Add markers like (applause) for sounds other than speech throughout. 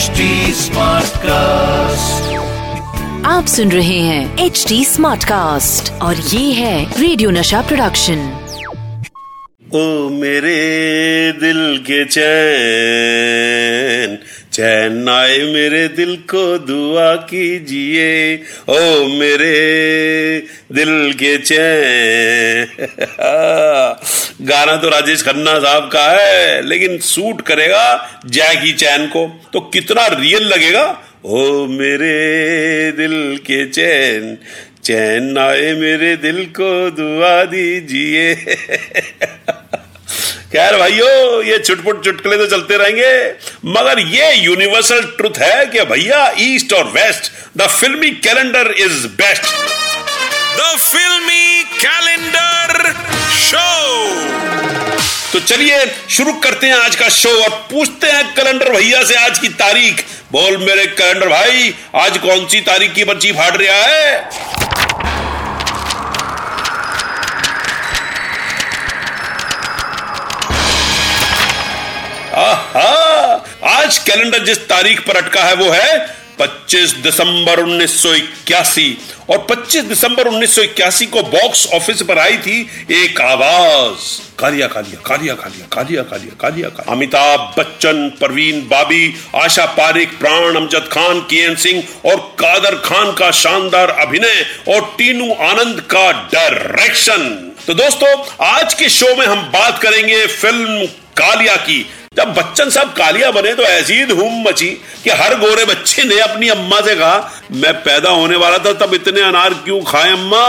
HD cast आप सुन रहे हैं एच डी स्मार्ट कास्ट और ये है रेडियो नशा प्रोडक्शन ओ मेरे दिल के चैन। चैन आए मेरे दिल को दुआ कीजिए, ओ मेरे दिल के चैन। (laughs) गाना तो राजेश खन्ना साहब का है, लेकिन सूट करेगा जैकी चैन को। तो कितना रियल लगेगा, ओ मेरे दिल के चैन। चैन आए मेरे दिल को दुआ दीजिए। (laughs) खैर भाइयों ये चुटपुट चुटकले तो चलते रहेंगे। मगर ये यूनिवर्सल ट्रुथ है कि भैया ईस्ट और west the filmi calendar is best the filmi calendar show तो चलिए शुरू करते हैं आज का शो और पूछते हैं कैलेंडर भैया से आज की तारीख। बोल मेरे कैलेंडर भाई आज कौन सी तारीख की पर्ची फाड़ रहा है? कैलेंडर जिस तारीख पर अटका है वो है 25 दिसंबर 1981 और 25 दिसंबर 1981 को बॉक्स ऑफ़िस पर आई थी एक आवाज़। कालिया कालिया कालिया कालिया कालिया कालिया कालिया कालिया। अमिताभ बच्चन, परवीन बाबी, आशा पारिक, प्राण अमजद खान के सिंह और कादर खान का शानदार अभिनय और टीनू आनंद का डायरेक्शन। तो दोस्तों, आज के शो में हम बात करेंगे फ़िल्म कालिया की। जब बच्चन साहब कालिया बने तो ऐसी ही धूम मची कि हर गोरे बच्चे ने अपनी अम्मा से कहा, मैं पैदा होने वाला था, तब इतने अनार क्यों खाए अम्मा?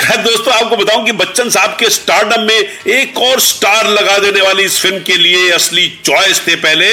खैर दोस्तों, आपको बताऊँ कि बच्चन साहब के स्टारडम में एक और स्टार लगा देने वाली इस फ़िल्म के लिए असली चॉइस थे पहले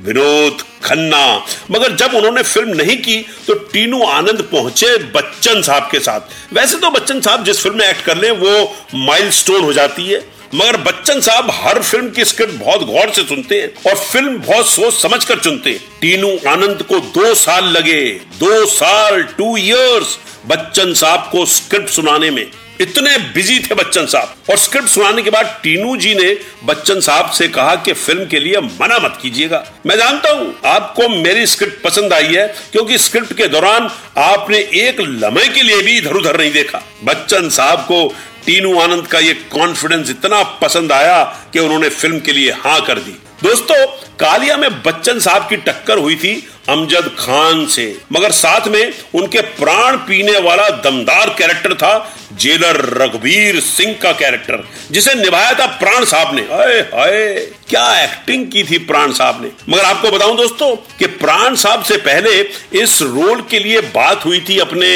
विनोद खन्ना। मगर जब उन्होंने फ़िल्म नहीं की तो टीनू आनंद पहुँचे बच्चन साहब के साथ। वैसे तो बच्चन साहब जिस फ़िल्म में एक्ट कर ले, वो माइलस्टोन हो जाती है। मगर बच्चन साहब हर फ़िल्म की स्क्रिप्ट बहुत गौर से सुनते हैं और फ़िल्म बहुत सोच समझ कर चुनते हैं। टीनू आनंद को दो साल लगे। दो साल टू इयर्स बच्चन साहब को स्क्रिप्ट सुनाने में। इतने बिज़ी थे बच्चन साहब। और स्क्रिप्ट सुनाने के बाद टीनू जी ने बच्चन साहब से कहा कि फ़िल्म के लिए मना मत कीजिएगा। मैं जानता हूँ आपको मेरी स्क्रिप्ट पसंद आई है, क्योंकि स्क्रिप्ट के दौरान आपने एक लम्हे के लिए भी इधर उधर नहीं देखा। बच्चन साहब को टीनू आनंद का ये कॉन्फिडेंस इतना पसंद आया कि उन्होंने फ़िल्म के लिए हाँ कर दी। दोस्तों, कालिया में बच्चन साहब की टक्कर हुई थी अमजद खान से, मगर साथ में उनके प्राण पीने वाला दमदार कैरेक्टर था जेलर रघुवीर सिंह का कैरेक्टर जिसे निभाया था प्राण साहब ने। हाय हाय, क्या एक्टिंग की थी प्राण साहब ने। मगर आपको बताऊँ दोस्तों कि प्राण साहब से पहले इस रोल के लिए बात हुई थी अपने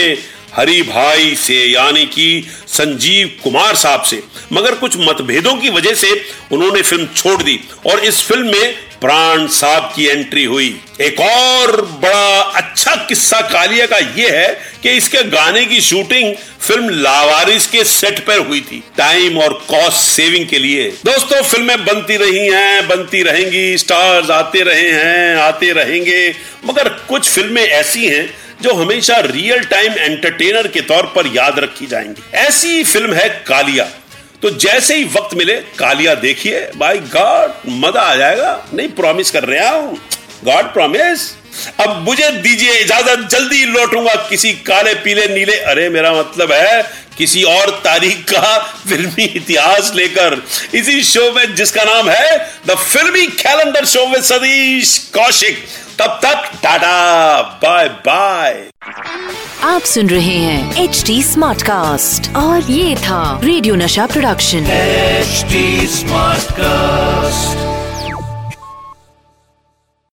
हरि भाई से, यानी कि संजीव कुमार साहब से। मगर कुछ मतभेदों की वजह से उन्होंने फ़िल्म छोड़ दी और इस फ़िल्म में प्राण साहब की एंट्री हुई। एक और बड़ा अच्छा किस्सा कालिया का यह है कि इसके गाने की शूटिंग फ़िल्म लावारिस के सेट पर हुई थी, टाइम और कॉस्ट सेविंग के लिए। दोस्तों, फ़िल्में बनती रही हैं, बनती रहेंगी, स्टार्स आते रहे हैं, आते रहेंगे। मगर कुछ फ़िल्में ऐसी हैं जो हमेशा रियल टाइम एंटरटेनर के तौर पर याद रखी जाएँगी। ऐसी फ़िल्म है कालिया। तो जैसे ही वक्त मिले, कालिया देखिए बाय गॉड मज़ा आ जाएगा। नहीं प्रॉमिस कर रहा हूँ गॉड प्रॉमिस अब मुझे दीजिए इजाज़त, जल्दी लौटूँगा किसी काले, पीले, नीले, अरे मेरा मतलब है किसी और तारीख का फिल्मी इतिहास लेकर। इसी शो में जिसका नाम है द फिल्मी कैलेंडर शो में सतीश कौशिक। तब तक टाटा बाय बाय। आप सुन रहे हैं एच डी स्मार्ट कास्ट और ये था रेडियो नशा प्रोडक्शन एच स्मार्ट Smartcast.